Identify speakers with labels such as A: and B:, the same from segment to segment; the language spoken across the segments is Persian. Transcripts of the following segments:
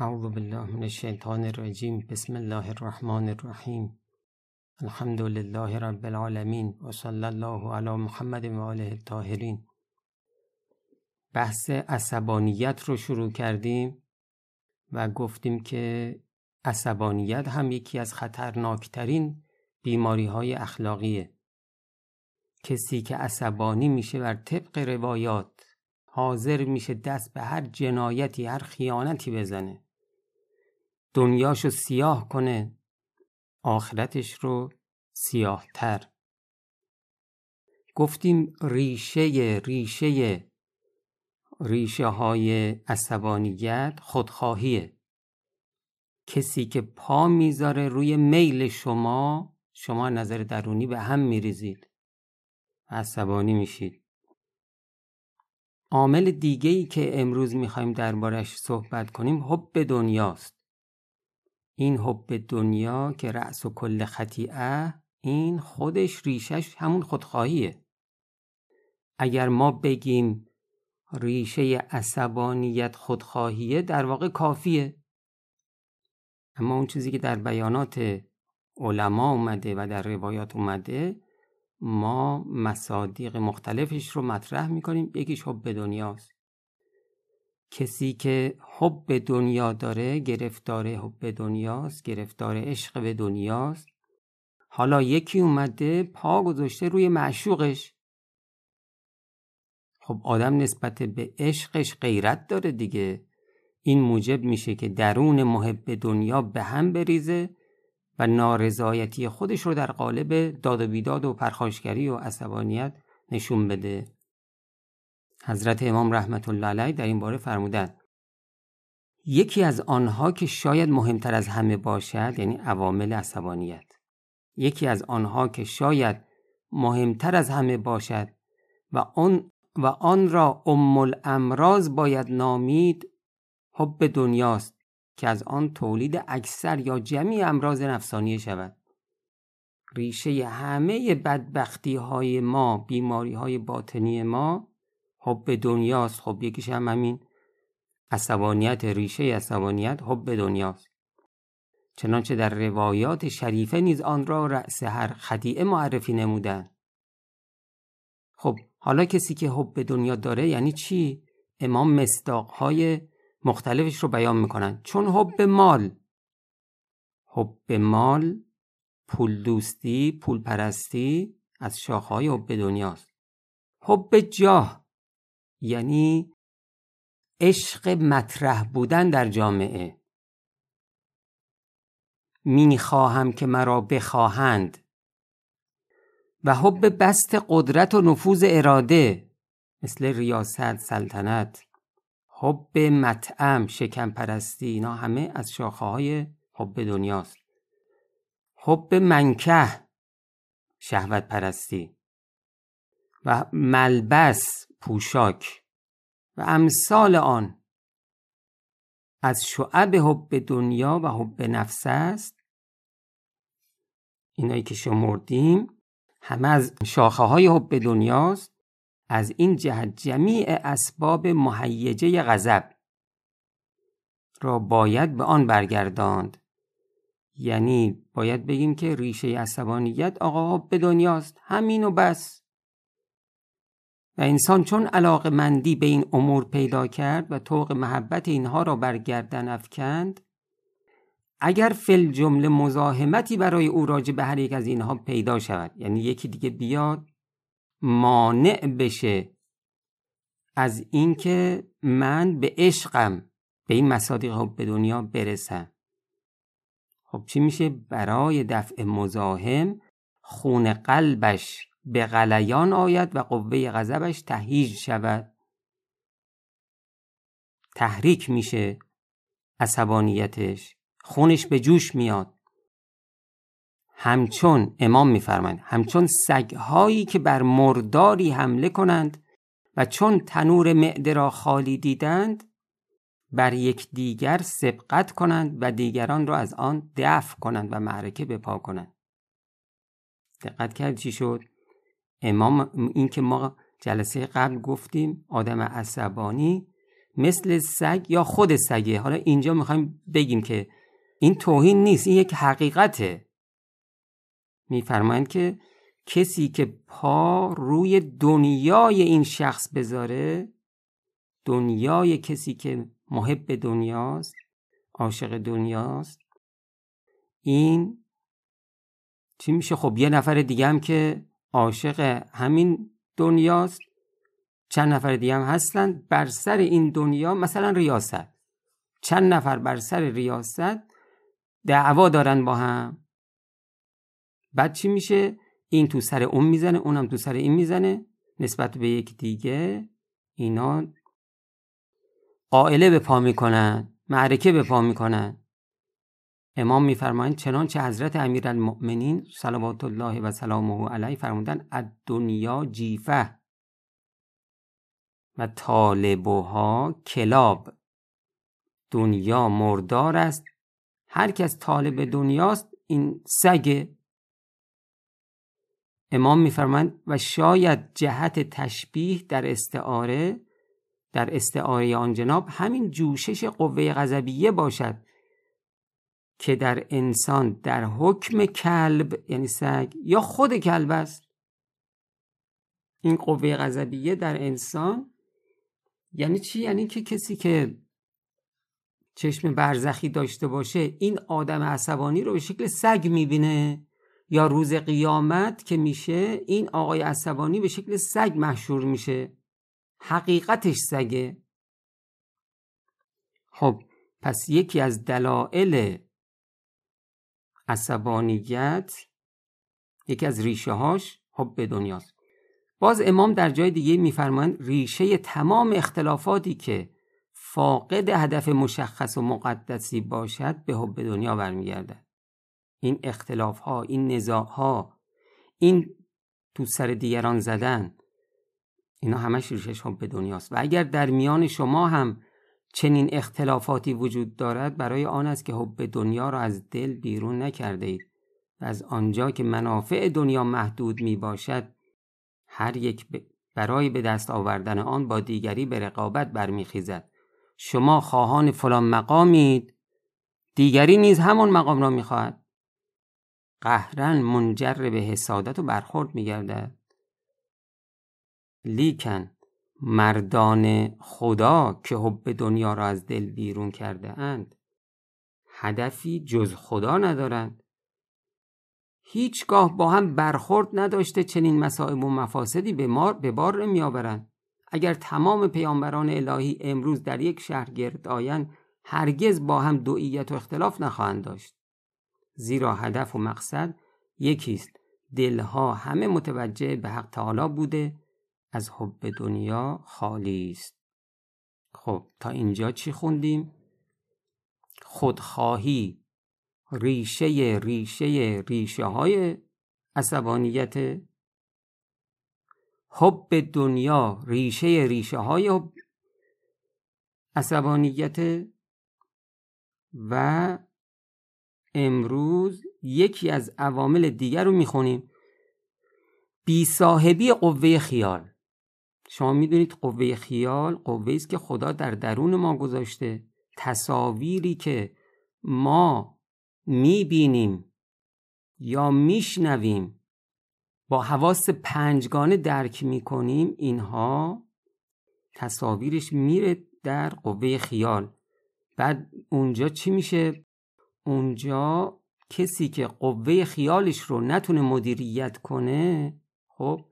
A: اعوذ بالله من الشیطان الرجیم بسم الله الرحمن الرحیم الحمد لله رب العالمین و صلی الله علی محمد و آله الطاهرین. بحث عصبانیت رو شروع کردیم و گفتیم که عصبانیت هم یکی از خطرناکترین بیماری های اخلاقیه. کسی که عصبانی میشه بر طبق روایات حاضر میشه دست به هر جنایتی هر خیانتی بزنه. دنیاشو سیاه کنه آخرتش رو سیاه تر گفتیم ریشه ریشه ریشه های عصبانیت خودخواهیه. کسی که پا می‌ذاره روی میل شما شما نظر درونی به هم میریزید. عصبانی میشید. عامل دیگه ای که امروز می‌خوایم دربارش صحبت کنیم حب دنیاست. این حب دنیا که رأس و کل خطیعه این خودش ریشش همون خودخواهیه. اگر ما بگیم ریشه عصبانیت خودخواهیه در واقع کافیه. اما اون چیزی که در بیانات علما اومده و در روایات اومده ما مصادیق مختلفش رو مطرح می‌کنیم یکیش حب دنیاست. کسی که حب دنیا داره گرفتار حب دنیاست گرفتار عشق به دنیاست. حالا یکی اومده پا گذاشته روی معشوقش. خب آدم نسبت به عشقش غیرت داره دیگه. این موجب میشه که درون محب دنیا به هم بریزه و نارضایتی خودش رو در قالب داد و بیداد و پرخاشگری و عصبانیت نشون بده. حضرت امام رحمت الله علیه در این باره فرمودند یکی از آنها که شاید مهمتر از همه باشد یعنی عوامل عصبانیت. یکی از آنها که شاید مهمتر از همه باشد و آن و آن را ام الامراض باید نامید حب دنیاست که از آن تولید اکثر یا جمعی امراض نفسانی شود. ریشه همه بدبختی های ما بیماری های باطنی ما حب دنیاست. خب یکیش هم همین عصبانیت ریشه عصبانیت حب دنیاست. چنانچه در روایات شریفه نیز آن را رأس هر خدیعه معرفی نمودن خب حالا کسی که حب دنیا داره یعنی چی؟ امام مصداقهای مختلفش رو بیان می‌کنن. چون حب مال. حب مال پول دوستی پول پرستی از شاخهای حب دنیاست. حب جاه. یعنی عشق مطرح بودن در جامعه. می‌خواهم که مرا بخواهند. و حب بست قدرت و نفوذ اراده مثل ریاست سلطنت. حب مطعم شکم پرستی اینا همه از شاخه های حب دنیاست. حب منکه شهوت پرستی. و ملبس پوشاک و امثال آن از شعب حب دنیا و حب نفس است. اینایی که شمردیم همه از شاخه های حب دنیاست. از این جهت جمیع اسباب مهیجه غضب را باید به آن برگرداند. یعنی باید بگیم که ریشه عصبانیت آقا به دنیاست. همین و بس. و انسان چون علاقه مندی به این امور پیدا کرد و طوق محبت اینها را برگردن افکند اگر فل جمله مزاحمتی برای او راجع به هر یک از اینها پیدا شود یعنی یکی دیگه بیاد مانع بشه از اینکه من به عشقم به این مصادیق به دنیا برسم. خب چی میشه؟ برای دفع مزاحم خون قلبش به غلیان آید و قوه غضبش تهیج شود. تحریک میشه عصبانیتش خونش به جوش میاد. همچون امام میفرمایند همچون سگهایی که بر مرداری حمله کنند و چون تنور معده را خالی دیدند بر یک دیگر سبقت کنند و دیگران را از آن دفع کنند و معرکه بپا کنند. دقت کرد چی شد؟ امام این که ما جلسه قبل گفتیم آدم عصبانی مثل سگ یا خود سگه. حالا اینجا می‌خوایم بگیم که این توهین نیست این یک حقیقته. میفرمایند که کسی که پا روی دنیای این شخص بذاره دنیای کسی که محب دنیاست عاشق دنیاست این چی میشه؟ خب یه نفر دیگه هم که عاشق همین دنیاست. چند نفر دیگه هم هستن بر سر این دنیا مثلا ریاست. چند نفر بر سر ریاست دعوا دارن با هم. بعد چی میشه؟ این تو سر اون می‌زنه اونم تو سر این می‌زنه. نسبت به یک دیگه اینا قائله به پا می‌کنن معرکه به پا می‌کنن. امام میفرمایند چنانچه حضرت امیرالمؤمنین صلوات الله و سلامه علیه فرمودن از دنیا جیفه و طالبها کلاب. دنیا مردار است. هر کس طالب دنیاست این سگ. امام میفرمایند و شاید جهت تشبیه در استعاره در استعاره آن جناب همین جوشش قوه غضبیه باشد. که در انسان در حکم کلب یعنی سگ یا خود کلب است. این قوه غضبیه در انسان یعنی چی؟ یعنی که کسی که چشم برزخی داشته باشه این آدم عصبانی رو به شکل سگ می‌بینه یا روز قیامت که میشه این آقای عصبانی به شکل سگ محشور میشه. حقیقتش سگه. خب پس یکی از دلایل عصبانیت یکی از ریشه هاش حب دنیاست. باز امام در جای دیگه میفرمایند ریشه تمام اختلافاتی که فاقد هدف مشخص و مقدسی باشد به حب دنیا برمیگردد. این اختلاف ها این نزاع ها این تو سر دیگران زدن اینا همش ریشش حب دنیاست. و اگر در میان شما هم چنین اختلافاتی وجود دارد برای آن است که حب دنیا را از دل بیرون نکرده اید و از آنجا که منافع دنیا محدود می باشد هر یک برای به دست آوردن آن با دیگری به رقابت برمیخیزد. شما خواهان فلان مقامید دیگری نیز همان مقام را می‌خواهد. قهرن منجر به حسادت و برخورد میگردد. لیکن مردان خدا که حب دنیا را از دل بیرون کرده اند هدفی جز خدا ندارند. هیچگاه با هم برخورد نداشته چنین مسائب و مفاسدی به, مار به بار نمی آورند اگر تمام پیامبران الهی امروز در یک شهر گرد آیند هرگز با هم دوئیت و اختلاف نخواهند داشت. زیرا هدف و مقصد یکیست. دلها همه متوجه به حق تعالی بوده از حب دنیا خالی است. خب تا اینجا چی خوندیم؟ خودخواهی ریشه ریشه ریشه های عصبانیت. حب دنیا ریشه ریشه های عصبانیت. و امروز یکی از عوامل دیگر رو می‌خونیم. بی صاحبی قوه خیال. شما می‌دونید قوه خیال قوه است که خدا در درون ما گذاشته. تصاویری که ما می‌بینیم یا میشنویم با حواس پنجگانه درک می‌کنیم اینها تصاویرش میره در قوه خیال. بعد اونجا چی میشه؟ اونجا کسی که قوه خیالش رو نتونه مدیریت کنه خب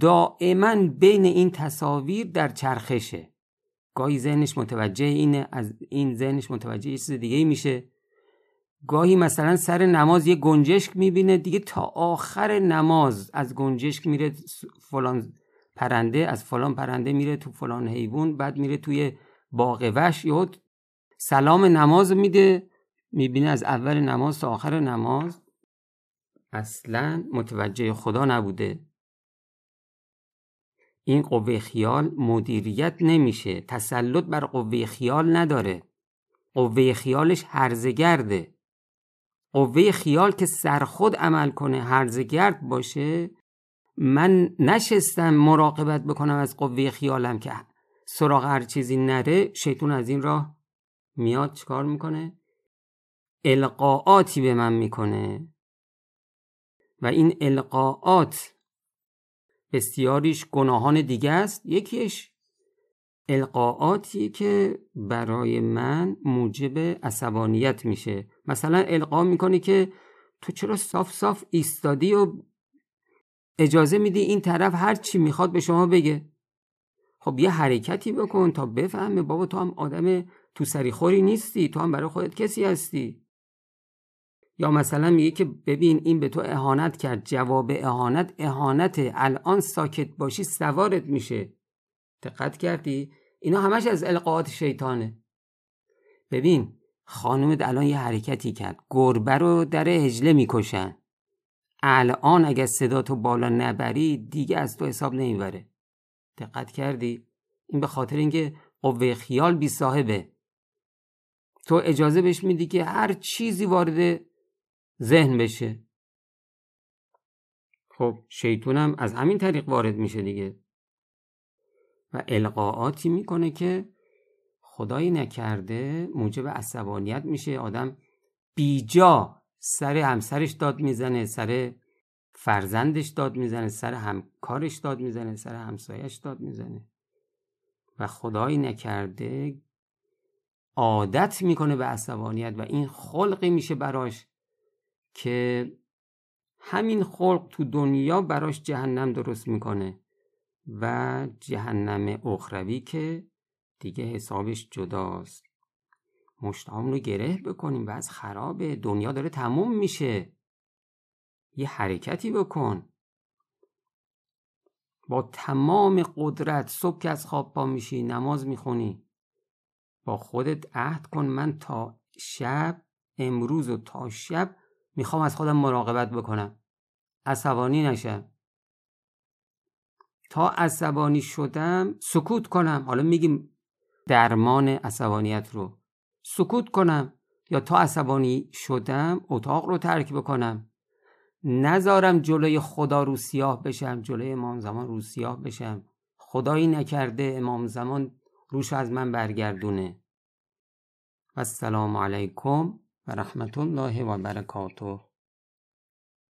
A: دائما بین این تصاویر در چرخشه. گاهی ذهنش متوجه اینه از این ذهنش متوجه چیز دیگه میشه. گاهی مثلا سر نماز یه گنجشک می‌بینه دیگه تا آخر نماز از گنجشک میره فلان پرنده از فلان پرنده میره تو فلان حیوان بعد میره توی باغ وش یهو سلام نماز میده می‌بینه از اول نماز تا آخر نماز. اصلا متوجه خدا نبوده. این قوه خیال مدیریت نمیشه تسلط بر قوه خیال نداره. قوه خیالش هرزگرده. قوه خیال که سرخود عمل کنه هرزگرد باشه من نشستم مراقبت بکنم از قوه خیالم که سراغ هر چیزی نره شیطون از این راه میاد چیکار می‌کنه؟ القاعاتی به من می‌کنه. و این القاعات بسیاریش گناهان دیگه است. یکیش القاعاتی که برای من موجب عصبانیت میشه. مثلا القا می‌کنی که تو چرا صاف صاف ایستادی و اجازه میدی این طرف هر چی می‌خواد به شما بگه. خب یه حرکتی بکن تا بفهمه بابا تو هم آدم تو سریخوری نیستی تو هم برای خودت کسی هستی. یا مثلا میگه که ببین این به تو اهانت کرد جواب اهانت اهانت الان ساکت باشی سوارت میشه. دقت کردی؟ اینا همش از القاعات شیطانه. ببین خانومت الان یه حرکتی کرد. گربه رو در هجله می‌کشن. الان اگر صدا تو بالا نبری دیگه از تو حساب نمی‌بره. دقت کردی؟ این به خاطر اینکه قوه خیال بی صاحبه. تو اجازه بهش میدی که هر چیزی وارد ذهن بشه. خب شیطونم از همین طریق وارد میشه دیگه. و القاعاتی می‌کنه که خدایی نکرده موجب عصبانیت میشه. آدم بیجا سر همسرش داد می‌زنه سر فرزندش داد می‌زنه سر همکارش داد می‌زنه سر همسایش داد می‌زنه. و خدایی نکرده عادت می‌کنه به عصبانیت و این خلقی میشه براش. که همین خلق تو دنیا براش جهنم درست می‌کنه و جهنم اخروی که دیگه حسابش جداست. مشتام رو گره بکنیم و از خرابه دنیا داره تموم میشه. یه حرکتی بکن. با تمام قدرت صبح که از خواب پا میشی نماز می‌خونی. با خودت عهد کن من تا شب امروز و تا شب می‌خوام از خودم مراقبت بکنم. عصبانی نشم. تا عصبانی شدم سکوت کنم. حالا میگیم درمان عصبانیت رو. سکوت کنم یا تا عصبانی شدم اتاق رو ترک بکنم. نذارم جلوی خدا رو سیاه بشم جلوی امام زمان رو سیاه بشم. خدایی نکرده امام زمان روش از من برگردونه. و السلام علیکم. ورحمة الله وبركاته.